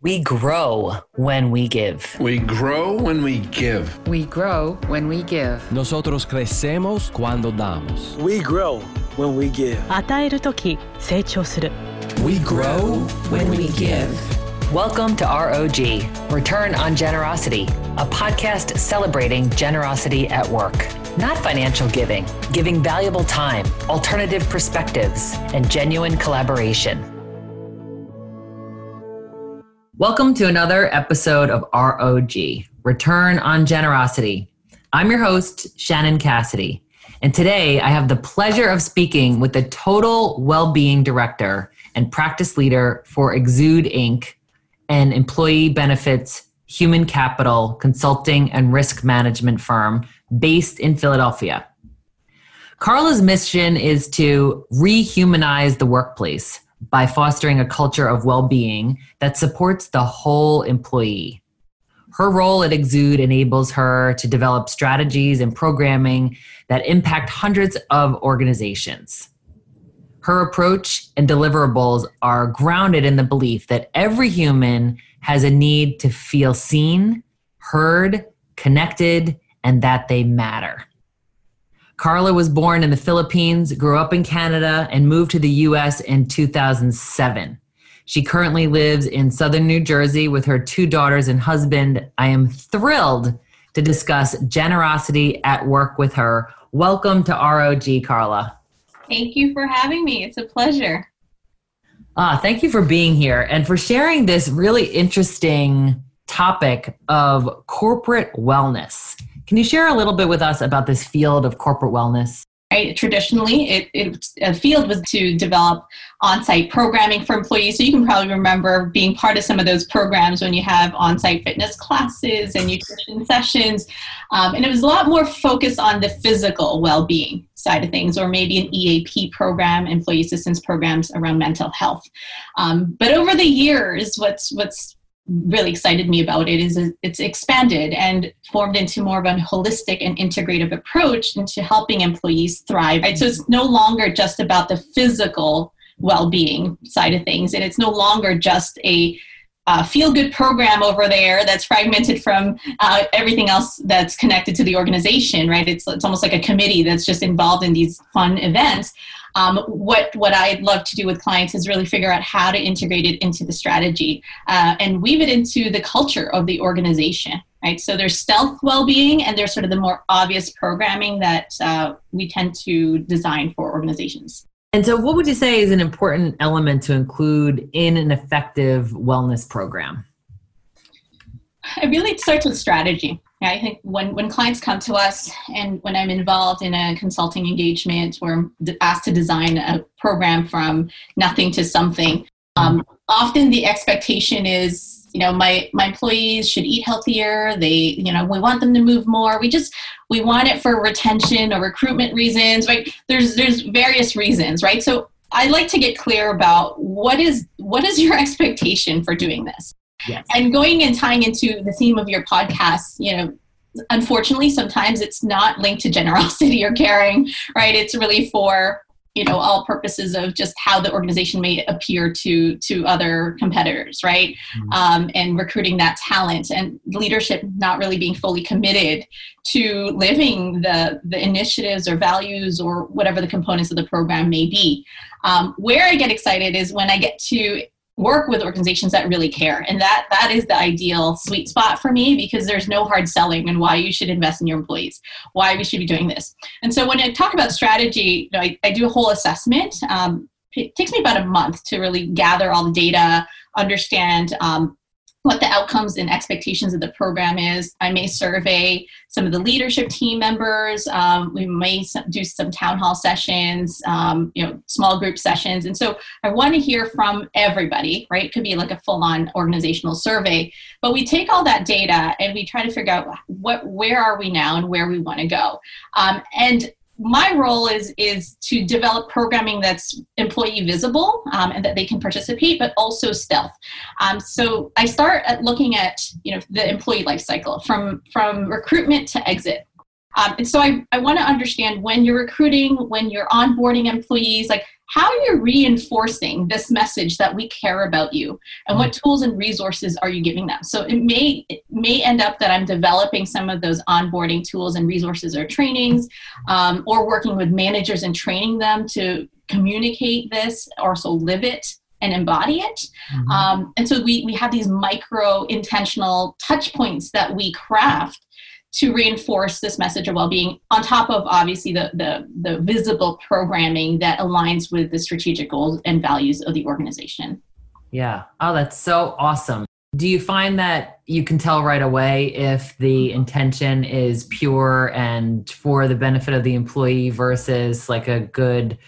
We grow when we give. We grow when we give. We grow when we give. Nosotros crecemos cuando damos. We grow when we give. 与えるとき成長する We grow When we give. Welcome to ROG, Return on Generosity, a podcast celebrating generosity at work. Not financial giving, giving valuable time, alternative perspectives, and genuine collaboration. Welcome to another episode of ROG, Return on Generosity. I'm your host, Shannon Cassidy. And today I have the pleasure of speaking with the Total Wellbeing Director and Practice Leader for Exude Inc., an employee benefits, human capital, consulting, and risk management firm based in Philadelphia. Carla's mission is to rehumanize the workplace by fostering a culture of well being that supports the whole employee. Her role at Exude enables her to develop strategies and programming that impact hundreds of organizations. Her approach and deliverables are grounded in the belief that every human has a need to feel seen, heard, connected, and that they matter. Carla was born in the Philippines, grew up in Canada, and moved to the US in 2007. She currently lives in southern New Jersey with her two daughters and husband. I am thrilled to discuss generosity at work with her. Welcome to ROG, Carla. Thank you for having me. It's a pleasure. Ah, thank you for being here and for sharing this really interesting topic of corporate wellness. Can you share a little bit with us about this field of corporate wellness? Traditionally, it, it a field was to develop on-site programming for employees. So you can probably remember being part of some of those programs when you have on-site fitness classes and nutrition sessions, um, and it was a lot more focused on the physical well-being side of things, or maybe an EAP program, employee assistance programs around mental health. Um, but over the years, what's what's really excited me about it is it's expanded and formed into more of a holistic and integrative approach into helping employees thrive. Right? So it's no longer just about the physical well-being side of things and it's no longer just a uh, feel good program over there that's fragmented from uh, everything else that's connected to the organization right it's, it's almost like a committee that's just involved in these fun events um, what what I'd love to do with clients is really figure out how to integrate it into the strategy uh, and weave it into the culture of the organization. Right, so there's stealth well-being, and there's sort of the more obvious programming that uh, we tend to design for organizations. And so, what would you say is an important element to include in an effective wellness program? It really starts with strategy. I think when, when clients come to us and when I'm involved in a consulting engagement or I'm asked to design a program from nothing to something, um, often the expectation is, you know, my, my employees should eat healthier. They, you know, we want them to move more. We just, we want it for retention or recruitment reasons, right? There's, there's various reasons, right? So I like to get clear about what is, what is your expectation for doing this? Yes. And going and tying into the theme of your podcast, you know, unfortunately, sometimes it's not linked to generosity or caring, right? It's really for you know all purposes of just how the organization may appear to to other competitors right mm-hmm. um, and recruiting that talent and leadership not really being fully committed to living the the initiatives or values or whatever the components of the program may be um, where i get excited is when i get to work with organizations that really care. And that that is the ideal sweet spot for me because there's no hard selling and why you should invest in your employees why we should be doing this. And so when i talk about strategy you know, I, I, do a whole assessment. Um, it takes me about a month to really gather all the data understand um, what the outcomes and expectations of the program is. I may survey some of the leadership team members. Um, we may do some town hall sessions, um, you know, small group sessions. And so I want to hear from everybody, right? It could be like a full on organizational survey. But we take all that data and we try to figure out what, where are we now and where we want to go. Um, and my role is is to develop programming that's employee visible um, and that they can participate, but also stealth. Um, so I start at looking at you know the employee life cycle from from recruitment to exit. Um, and so I, I want to understand when you're recruiting, when you're onboarding employees, like how are you're reinforcing this message that we care about you and what tools and resources are you giving them. So it may it may end up that i'm developing some of those onboarding tools and resources or trainings um, or working with managers and training them to communicate this or so live it and embody it. Mm-hmm. um, and so we, we have these micro intentional touch points that we craft to reinforce this message of well-being on top of obviously the, the, the visible programming that aligns with the strategic goals and values of the organization. Yeah. Oh that's so awesome. Do you find that you can tell right away if the intention is pure and for the benefit of the employee versus like a good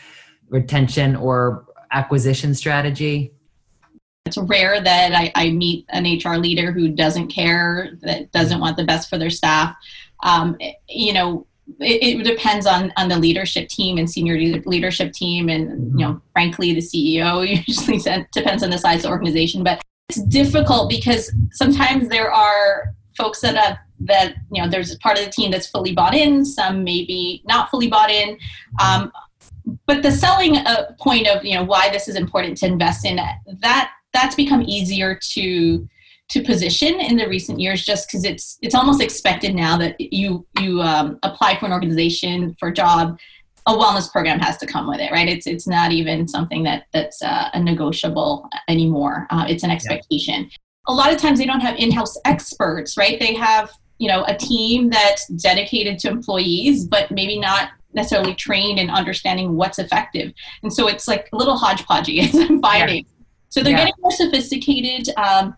retention or acquisition strategy it's rare that I, I, meet an HR leader who doesn't care, that doesn't want the best for their staff. Um, you know, it, it, depends on on the leadership team and senior leadership team, and you know, frankly, the CEO usually depends on the size of the organization. But it's difficult because sometimes there are folks that have that you know there's part of the team that's fully bought in, some maybe not fully bought in. Um, but the selling uh, point of you know why this is important to invest in that that's become easier to to position in the recent years just because it's it's almost expected now that you you um, apply for an organization for a job a wellness program has to come with it right? It's it's not even something that that's uh, a negotiable anymore. Uh, it's an expectation. Yeah. a lot of times they don't have in-house experts right? They have you know a team that's dedicated to employees but maybe not necessarily trained in understanding what's effective. And so it's like a little hodgepodgey as i'm finding. yeah so they're yeah. getting more sophisticated. Um,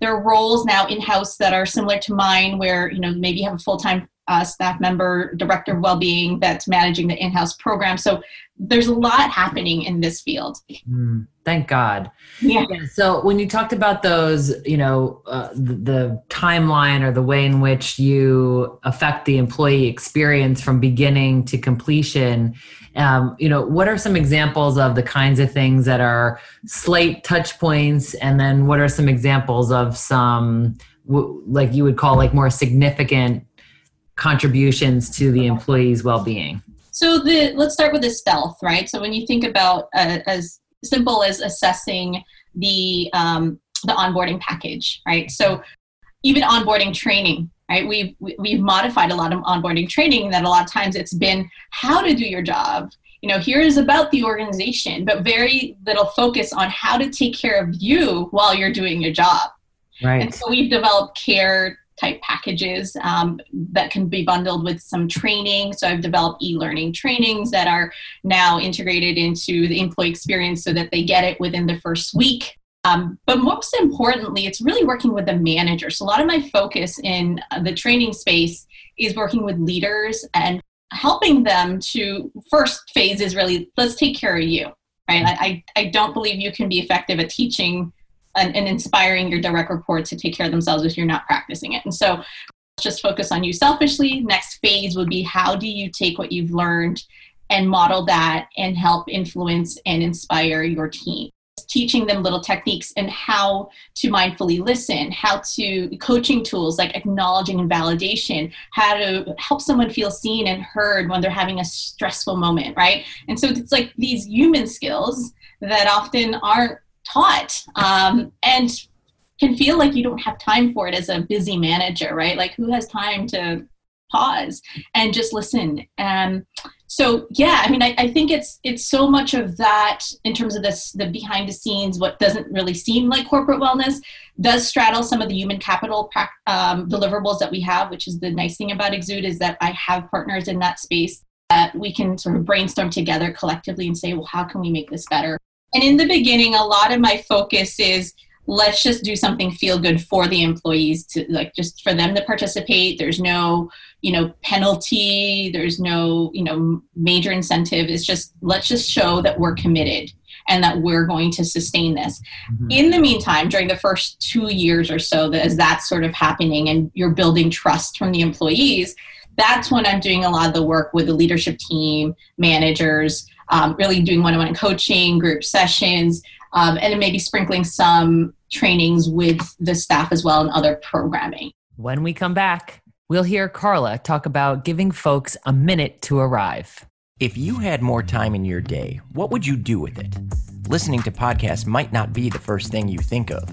there are roles now in house that are similar to mine, where you know maybe you have a full time uh, staff member, director of well-being that's managing the in-house program. So there's a lot happening in this field. Mm, thank God. Yeah. yeah. So when you talked about those, you know, uh, the, the, timeline or the way in which you affect the employee experience from beginning to completion, um, you know, what are some examples of the kinds of things that are slight touch points, and then what are some examples of some like you would call like more significant contributions to the employee's well-being? So the let's start with the stealth, right? So when you think about uh, as simple as assessing the um, the onboarding package, right? So even onboarding training, right? We've we've modified a lot of onboarding training that a lot of times it's been how to do your job. You know, here is about the organization, but very little focus on how to take care of you while you're doing your job. Right. And so we've developed care type packages um, that can be bundled with some training. So I've developed e-learning trainings that are now integrated into the employee experience so that they get it within the first week. Um, but most importantly, it's really working with the manager. So a lot of my focus in the training space is working with leaders and helping them to first phase is really let's take care of you right I, I don't believe you can be effective at teaching and, and inspiring your direct reports to take care of themselves if you're not practicing it. And so just focus on you selfishly. Next phase would be how do you take what you've learned and model that and help influence and inspire your team teaching them little techniques and how to mindfully listen, how to coaching tools like acknowledging and validation, how to help someone feel seen and heard when they're having a stressful moment, right? And so it's like these human skills that often aren't taught um, and can feel like you don't have time for it as a busy manager right? Like who has time to pause and just listen? Um, so yeah i mean I, I, think it's it's so much of that in terms of this the behind the scenes what doesn't really seem like corporate wellness does straddle some of the human capital um, deliverables that we have which is the nice thing about exude is that i have partners in that space that we can sort of brainstorm together collectively and say well how can we make this better and in the beginning, a lot of my focus is let's just do something feel good for the employees to like just for them to participate. There's no, you know, penalty, there's no, you know, major incentive. It's just let's just show that we're committed and that we're going to sustain this. Mm-hmm. In the meantime, during the first two years or so, as that's sort of happening and you're building trust from the employees, that's when I'm doing a lot of the work with the leadership team, managers, um, really doing one-on-one coaching, group sessions, um, and then maybe sprinkling some trainings with the staff as well and other programming. When we come back, we'll hear Carla talk about giving folks a minute to arrive. If you had more time in your day, what would you do with it? Listening to podcasts might not be the first thing you think of.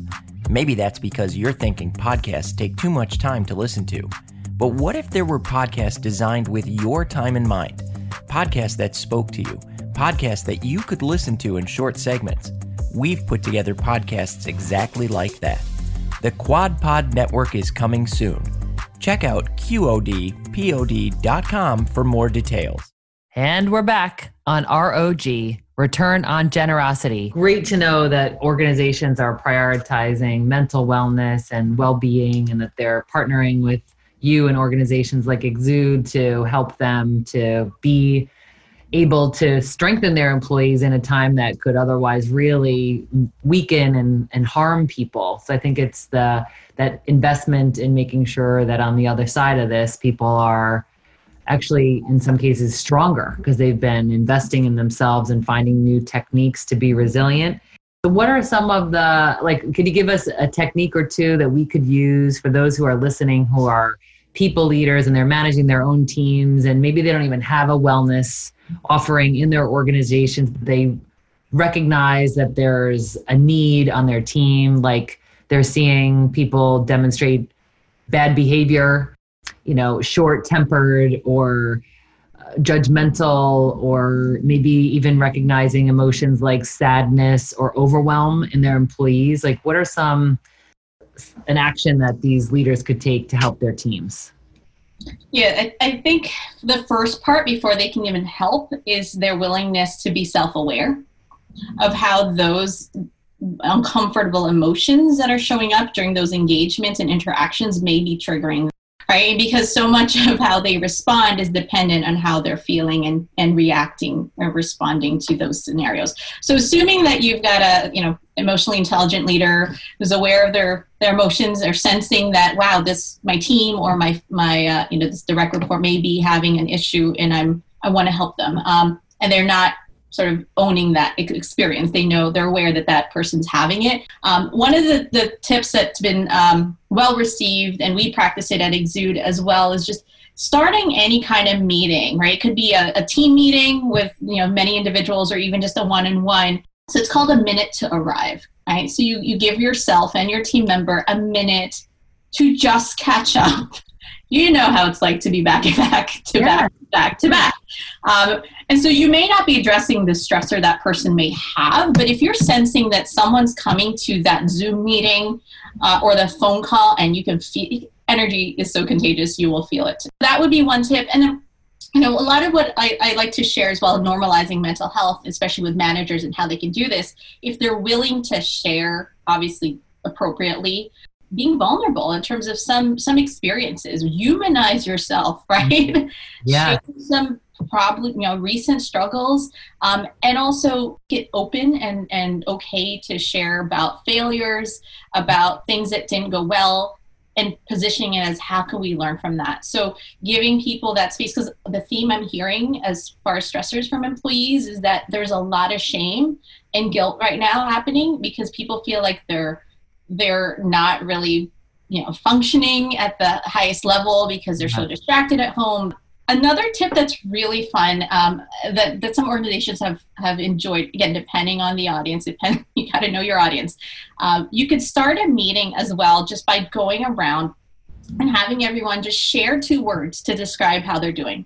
Maybe that's because you're thinking podcasts take too much time to listen to. But what if there were podcasts designed with your time in mind? Podcasts that spoke to you, podcasts that you could listen to in short segments. We've put together podcasts exactly like that. The Quad Pod Network is coming soon. Check out QODPOD.com for more details. And we're back on ROG, Return on Generosity. Great to know that organizations are prioritizing mental wellness and well being and that they're partnering with you and organizations like Exude to help them to be able to strengthen their employees in a time that could otherwise really weaken and, and harm people. So I think it's the that investment in making sure that on the other side of this, people are actually in some cases stronger because they've been investing in themselves and finding new techniques to be resilient. So what are some of the like could you give us a technique or two that we could use for those who are listening who are people leaders and they're managing their own teams and maybe they don't even have a wellness offering in their organizations they recognize that there's a need on their team like they're seeing people demonstrate bad behavior you know short tempered or judgmental or maybe even recognizing emotions like sadness or overwhelm in their employees like what are some an action that these leaders could take to help their teams? Yeah, I, I, think the first part before they can even help is their willingness to be self aware of how those uncomfortable emotions that are showing up during those engagements and interactions may be triggering right? Because so much of how they respond is dependent on how they're feeling and, and reacting or responding to those scenarios. So assuming that you've got a, you know, emotionally intelligent leader who's aware of their their emotions or sensing that wow this my team or my my uh, you know this direct report may be having an issue and i'm i want to help them um, and they're not sort of owning that experience. They know they're aware that that person's having it. Um, one of the, the tips that's been um, well received, and we practice it at Exude as well, is just starting any kind of meeting. Right, it could be a, a team meeting with you know many individuals, or even just a one-on-one. So it's called a minute to arrive. Right, so you you give yourself and your team member a minute to just catch up. You know how it's like to be back to back to yeah. back back to back. Um, and so you may not be addressing the stressor that person may have, but if you're sensing that someone's coming to that Zoom meeting uh, or the phone call and you can feel energy is so contagious, you will feel it. That would be one tip. And then you know, a lot of what I, I, like to share as well, normalizing mental health, especially with managers and how they can do this, if they're willing to share, obviously appropriately, being vulnerable in terms of some some experiences, humanize yourself, right? Yeah. some probably you know recent struggles um, and also get open and and okay to share about failures about things that didn't go well and positioning it as how can we learn from that so giving people that space because the theme i'm hearing as far as stressors from employees is that there's a lot of shame and guilt right now happening because people feel like they're they're not really you know functioning at the highest level because they're so distracted at home Another tip that's really fun um, that, that some organizations have, have enjoyed, again, depending on the audience, depend, you got to know your audience. Um, you could start a meeting as well just by going around and having everyone just share two words to describe how they're doing.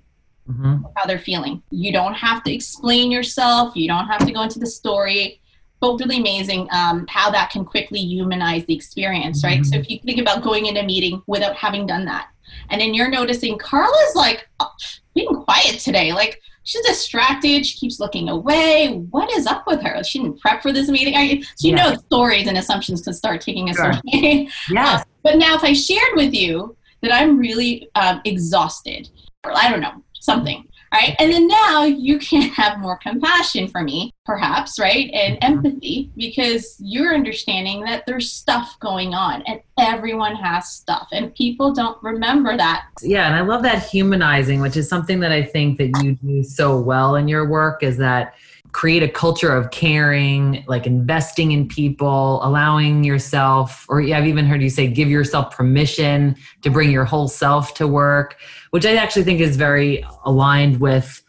Mm-hmm. How they're feeling. You don't have to explain yourself. You don't have to go into the story but really amazing um, how that can quickly humanize the experience, right? Mm-hmm. So if you think about going in a meeting without having done that, and then you're noticing Carla's like oh, being quiet today, like she's distracted, she keeps looking away. What is up with her? She didn't prep for this meeting. I, so you know stories and assumptions can start taking us sure. away. Yeah. Uh, but now if I shared with you that I'm really um, exhausted, or I don't know, something right? And then now you can have more compassion for me, perhaps, right? And mm-hmm. empathy because you're understanding that there's stuff going on and everyone has stuff and people don't remember that. Yeah, and I love that humanizing, which is something that I think that you do so well in your work is that create a culture of caring, like investing in people, allowing yourself, or I've even heard you say, give yourself permission to bring your whole self to work, which I actually think is very aligned with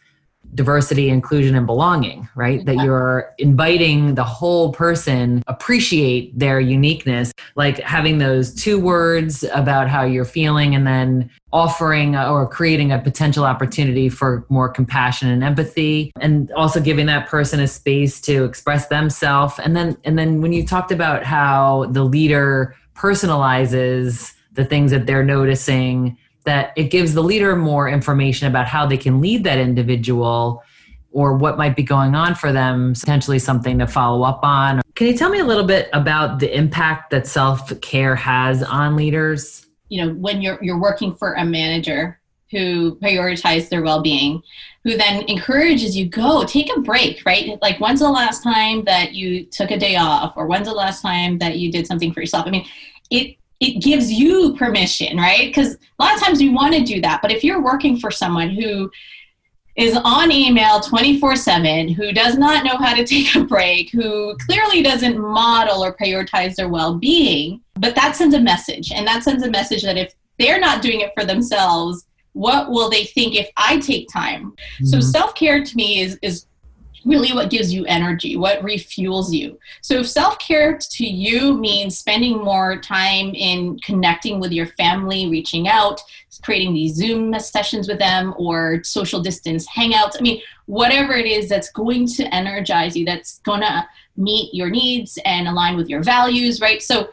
diversity, inclusion, and belonging, right? That you're inviting the whole person appreciate their uniqueness, like having those two words about how you're feeling and then offering or creating a potential opportunity for more compassion and empathy and also giving that person a space to express themselves and then and then when you talked about how the leader personalizes the things that they're noticing that it gives the leader more information about how they can lead that individual or what might be going on for them, potentially something to follow up on. Can you tell me a little bit about the impact that self care has on leaders? You know, when you're you're working for a manager who prioritizes their well-being, who then encourages you go take a break, right? Like when's the last time that you took a day off, or when's the last time that you did something for yourself? I mean, it it gives you permission, right? Because a lot of times we want to do that, but if you're working for someone who is on email 24 7, who does not know how to take a break, who clearly doesn't model or prioritize their well being, but that sends a message. And that sends a message that if they're not doing it for themselves, what will they think if I take time? Mm-hmm. So self care to me is, is really what gives you energy, what refuels you. So if self-care to you means spending more time in connecting with your family, reaching out, creating these Zoom sessions with them or social distance hangouts, I mean, whatever it is that's going to energize you, that's going to meet your needs and align with your values, right? So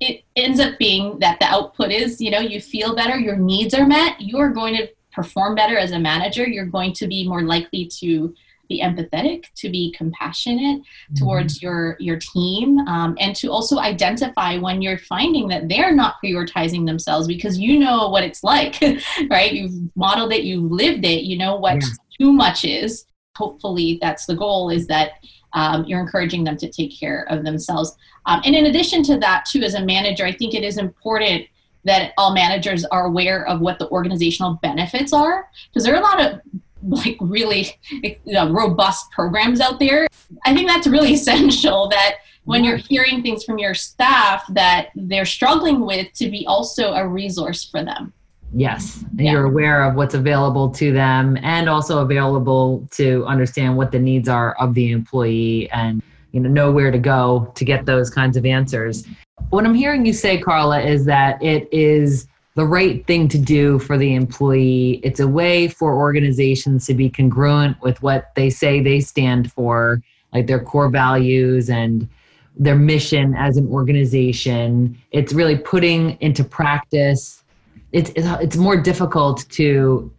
it ends up being that the output is, you know, you feel better, your needs are met, you're going to perform better as a manager, you're going to be more likely to be empathetic, to be compassionate mm-hmm. towards your your team, um, and to also identify when you're finding that they're not prioritizing themselves because you know what it's like, right? You've modeled it, you've lived it, you know what yeah. too much is. Hopefully, that's the goal. Is that um, you're encouraging them to take care of themselves. Um, and in addition to that, too, as a manager, I think it is important that all managers are aware of what the organizational benefits are because there are a lot of like really you know, robust programs out there. I think that's really essential that when you're hearing things from your staff that they're struggling with to be also a resource for them. Yes, yeah. you're aware of what's available to them and also available to understand what the needs are of the employee and you know know where to go to get those kinds of answers. What I'm hearing you say Carla is that it is the right thing to do for the employee. It's a way for organizations to be congruent with what they say they stand for, like their core values and their mission as an organization. It's really putting into practice. It's it's more difficult to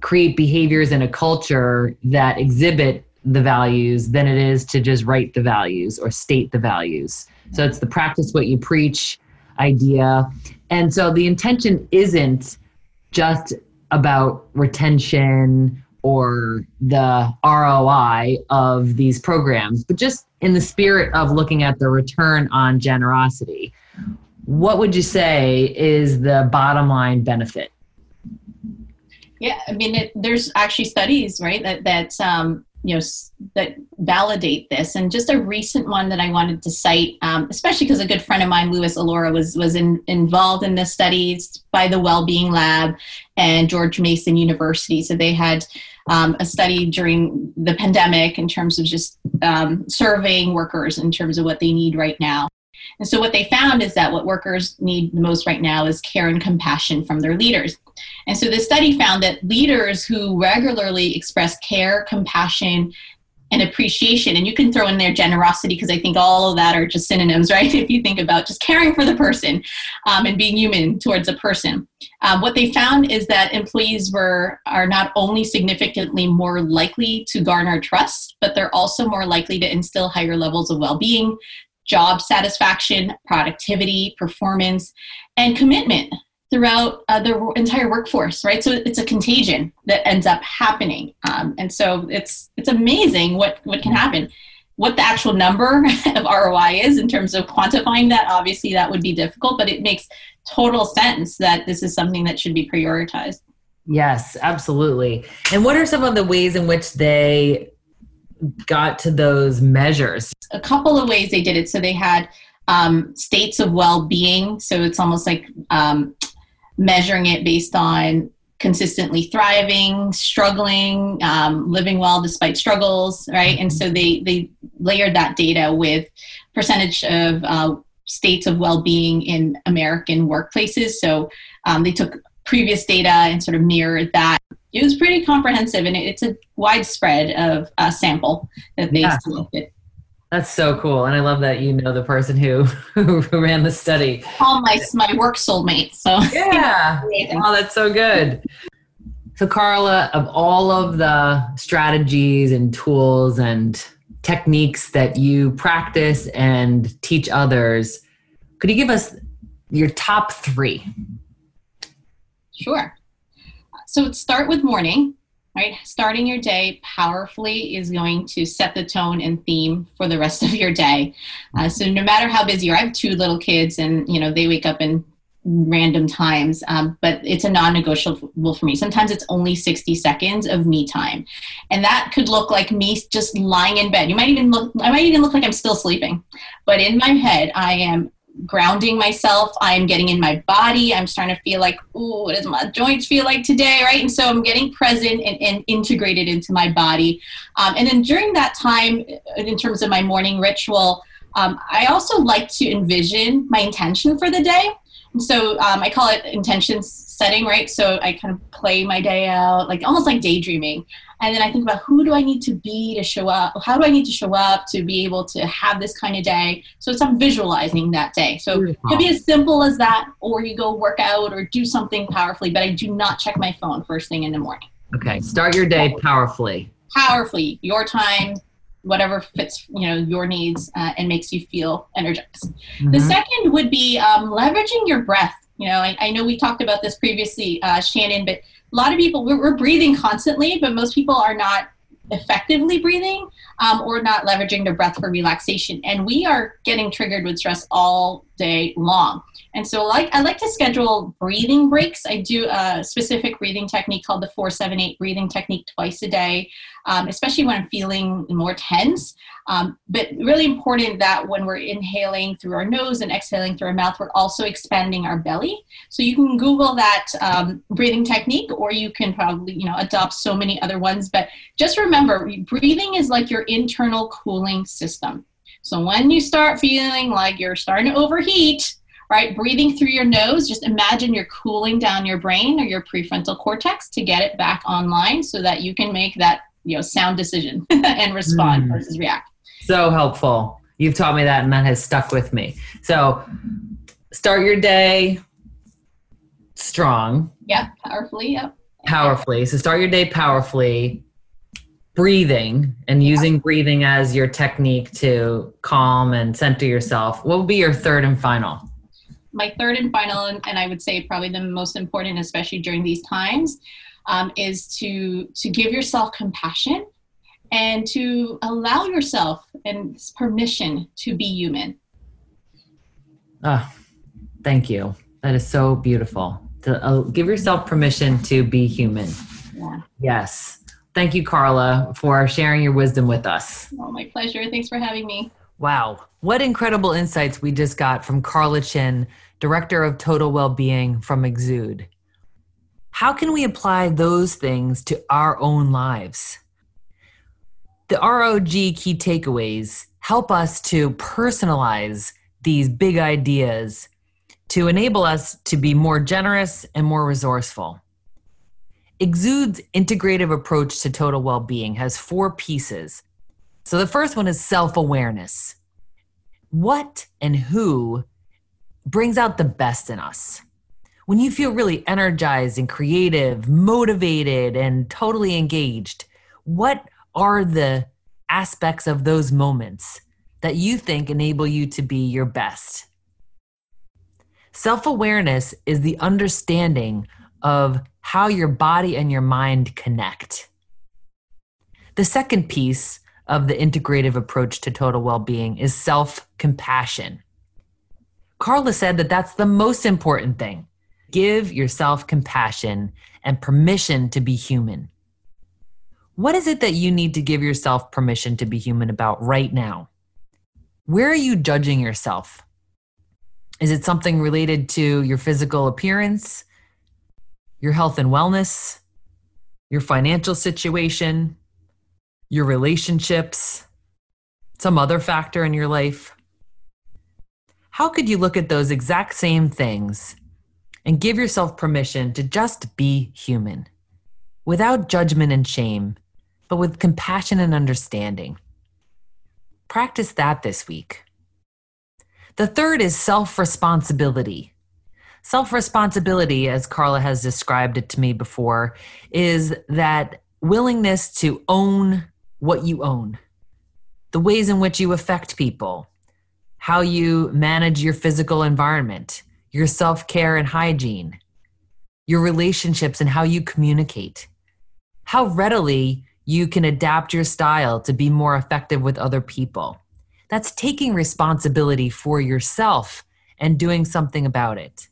create behaviors in a culture that exhibit the values than it is to just write the values or state the values. So it's the practice what you preach idea. And so the intention isn't just about retention or the ROI of these programs, but just in the spirit of looking at the return on generosity. What would you say is the bottom line benefit? Yeah, I mean, it, there's actually studies, right, that that um, you know that validate this. And just a recent one that i wanted to cite um, especially because a good friend of mine louis alloro was was in, involved in the studies by the wellbeing lab and george mason university. So they had um, a study during the pandemic in terms of just um, surveying workers in terms of what they need right now and so what they found is that what workers need the most right now is care and compassion from their leaders and so the study found that leaders who regularly express care, compassion, and appreciation, and you can throw in there generosity because I think all of that are just synonyms, right? If you think about just caring for the person um, and being human towards a person, um, what they found is that employees were are not only significantly more likely to garner trust, but they're also more likely to instill higher levels of well-being, job satisfaction, productivity, performance, and commitment throughout uh, the entire workforce, right? So it's a contagion that ends up happening, um, and so it's it's amazing what what can happen. What the actual number of ROI is in terms of quantifying that, obviously that would be difficult, but it makes total sense that this is something that should be prioritized. Yes, absolutely. And what are some of the ways in which they got to those measures? A couple of ways they did it. So they had um, states of well-being. So it's almost like um, measuring it based on consistently thriving, struggling, um, living well despite struggles, right? And so they they layered that data with percentage of uh, states of well-being in American workplaces. So um, they took previous data and sort of mirrored that. It was pretty comprehensive, and it's a widespread of uh, sample that they Yeah. selected. That's so cool. And I love that you know the person who, who ran the study. All my my work soulmate. So Yeah. Oh, that's so good. So, Carla, of all of the strategies and tools and techniques that you practice and teach others, could you give us your top three? Sure. So start with morning, right? Starting your day powerfully is going to set the tone and theme for the rest of your day. Uh, so no matter how busy you are, I have two little kids, and you know they wake up in random times, um, but it's a non-negotiable for me. Sometimes it's only 60 seconds of me time, and that could look like me just lying in bed. You might even look, I might even look like I'm still sleeping, but in my head, I am grounding myself. I'm getting in my body. I'm starting to feel like, ooh, what does my joints feel like today, right? And so I'm getting present and, and integrated into my body. Um, and then during that time, in terms of my morning ritual, um, I also like to envision my intention for the day. And so um, I call it intention setting, right? So I kind of play my day out, like almost like daydreaming. And then I think about who do I need to be to show up? How do I need to show up to be able to have this kind of day? So it's I'm visualizing that day. So it could be as simple as that, or you go work out or do something powerfully, but I do not check my phone first thing in the morning. Okay, start your day powerfully. Powerfully, your time, whatever fits you know your needs uh, and makes you feel energized. The Mhm. second would be um, leveraging your breath. You know, I, I know we talked about this previously, uh, Shannon, but a lot of people, we're, we're breathing constantly, but most people are not effectively breathing um, or not leveraging their breath for relaxation. And we are getting triggered with stress all day long. And so like I like to schedule breathing breaks. I do a specific breathing technique called the 478 breathing technique twice a day, um, especially when I'm feeling more tense. Um, but really important that when we're inhaling through our nose and exhaling through our mouth, we're also expanding our belly. So you can Google that um, breathing technique, or you can probably you know adopt so many other ones. But just remember, breathing is like your internal cooling system. So when you start feeling like you're starting to overheat, right, breathing through your nose, just imagine you're cooling down your brain or your prefrontal cortex to get it back online, so that you can make that you know sound decision and respond Mm. versus react. So helpful. You've taught me that, and that has stuck with me. So, start your day strong, Yeah, powerfully. Yep. powerfully. So, start your day powerfully, breathing, and using breathing as your technique to calm and center yourself. What would be your third and final? My third and final, and, and I would say probably the most important, especially during these times, um, is to to give yourself compassion and to allow yourself and permission to be human. Ah, thank you. That is so beautiful. To uh, give yourself permission to be human. Yeah. Yes. Thank you, Carla, for sharing your wisdom with us. Oh, my pleasure. Thanks for having me. Wow. What incredible insights we just got from Carla Chin, Director of Total Wellbeing from Exude. How can we apply those things to our own lives? The ROG key takeaways help us to personalize these big ideas to enable us to be more generous and more resourceful. Exude's integrative approach to total well being has four pieces. So the first one is self awareness. What and who brings out the best in us? When you feel really energized and creative, motivated, and totally engaged, what are the aspects of those moments that you think enable you to be your best? Self awareness is the understanding of how your body and your mind connect. The second piece of the integrative approach to total well being is self compassion. Carla said that that's the most important thing. Give yourself compassion and permission to be human. What is it that you need to give yourself permission to be human about right now? Where are you judging yourself? Is it something related to your physical appearance? your health and wellness, your financial situation, your relationships, some other factor in your life? How could you look at those exact same things and give yourself permission to just be human without judgment and shame, but with compassion and understanding? Practice that this week. The third is self responsibility. Self responsibility, as Carla has described it to me before, is that willingness to own what you own, the ways in which you affect people, how you manage your physical environment, your self care and hygiene, your relationships and how you communicate, how readily you can adapt your style to be more effective with other people. That's taking responsibility for yourself and doing something about it.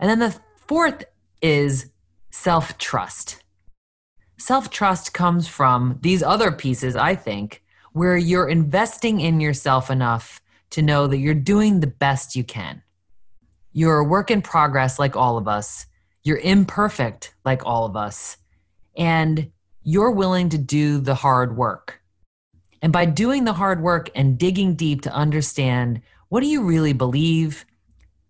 And then the fourth is self trust. Self trust comes from these other pieces, I think, where you're investing in yourself enough to know that you're doing the best you can. You're a work in progress like all of us, you're imperfect like all of us, and you're willing to do the hard work. And by doing the hard work and digging deep to understand what do you really believe?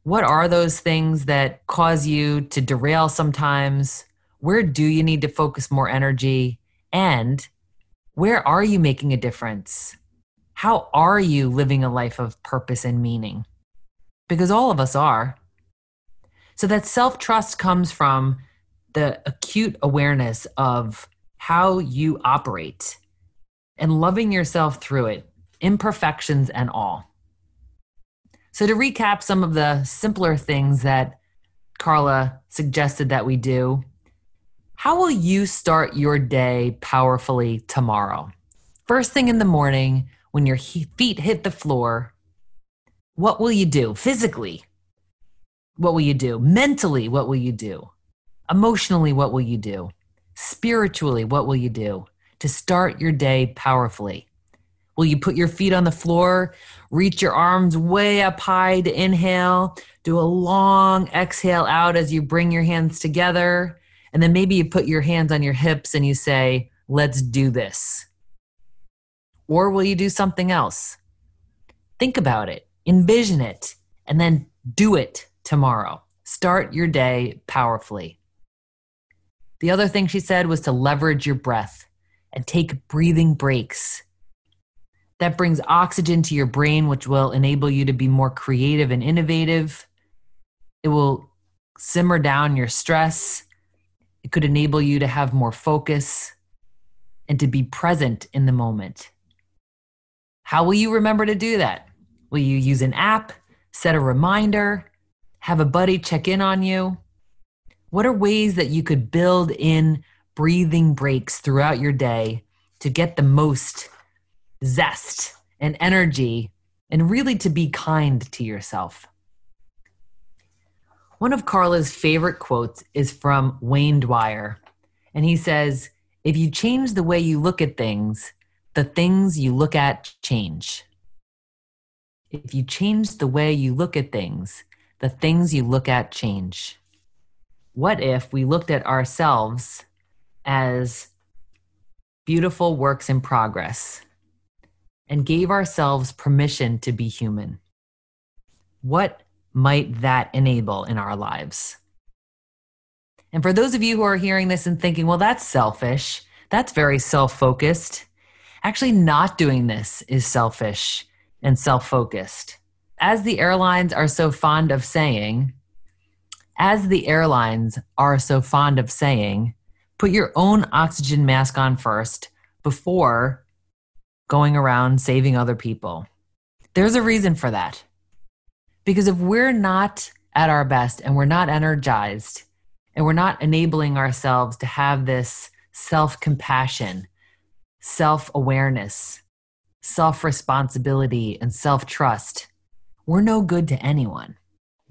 What are those things that cause you to derail sometimes? Where do you need to focus more energy? And where are you making a difference? How are you living a life of purpose and meaning? Because all of us are. So that self trust comes from the acute awareness of how you operate and loving yourself through it, imperfections and all. So, to recap some of the simpler things that Carla suggested that we do, how will you start your day powerfully tomorrow? First thing in the morning, when your feet hit the floor, what will you do physically? What will you do? Mentally, what will you do? Emotionally, what will you do? Spiritually, what will you do to start your day powerfully? Will you put your feet on the floor, reach your arms way up high to inhale, do a long exhale out as you bring your hands together, and then maybe you put your hands on your hips and you say, Let's do this. Or will you do something else? Think about it, envision it, and then do it tomorrow. Start your day powerfully. The other thing she said was to leverage your breath and take breathing breaks. That brings oxygen to your brain, which will enable you to be more creative and innovative. It will simmer down your stress. It could enable you to have more focus and to be present in the moment. How will you remember to do that? Will you use an app, set a reminder, have a buddy check in on you? What are ways that you could build in breathing breaks throughout your day to get the most zest and energy and really to be kind to yourself? One of Carla's favorite quotes is from Wayne Dyer, and he says, If you change the way you look at things, the things you look at change. If you change the way you look at things, the things you look at change what if we looked at ourselves as beautiful works in progress and gave ourselves permission to be human? What might that enable in our lives? And for those of you who are hearing this and thinking, well, that's selfish, that's very self focused, actually, not doing this is selfish and self focused. As the airlines are so fond of saying, as the airlines are so fond of saying, put your own oxygen mask on first before going around saving other people. There's a reason for that. Because if we're not at our best and we're not energized and we're not enabling ourselves to have this self compassion, self awareness, self responsibility, and self trust, we're no good to anyone.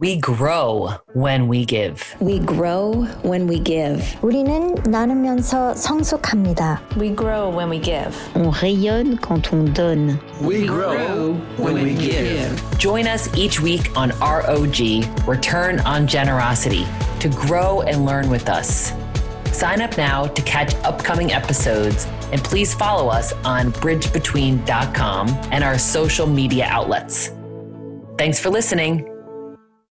We grow when we give. We grow when we give. 우리는 나누면서 성숙합니다. We grow when we give. On rayonne quand on donne. We grow when we give. Join us each week on ROG, Return on Generosity, to grow and learn with us. Sign up now to catch upcoming episodes and please follow us on bridgebetween.com and our social media outlets. Thanks for listening.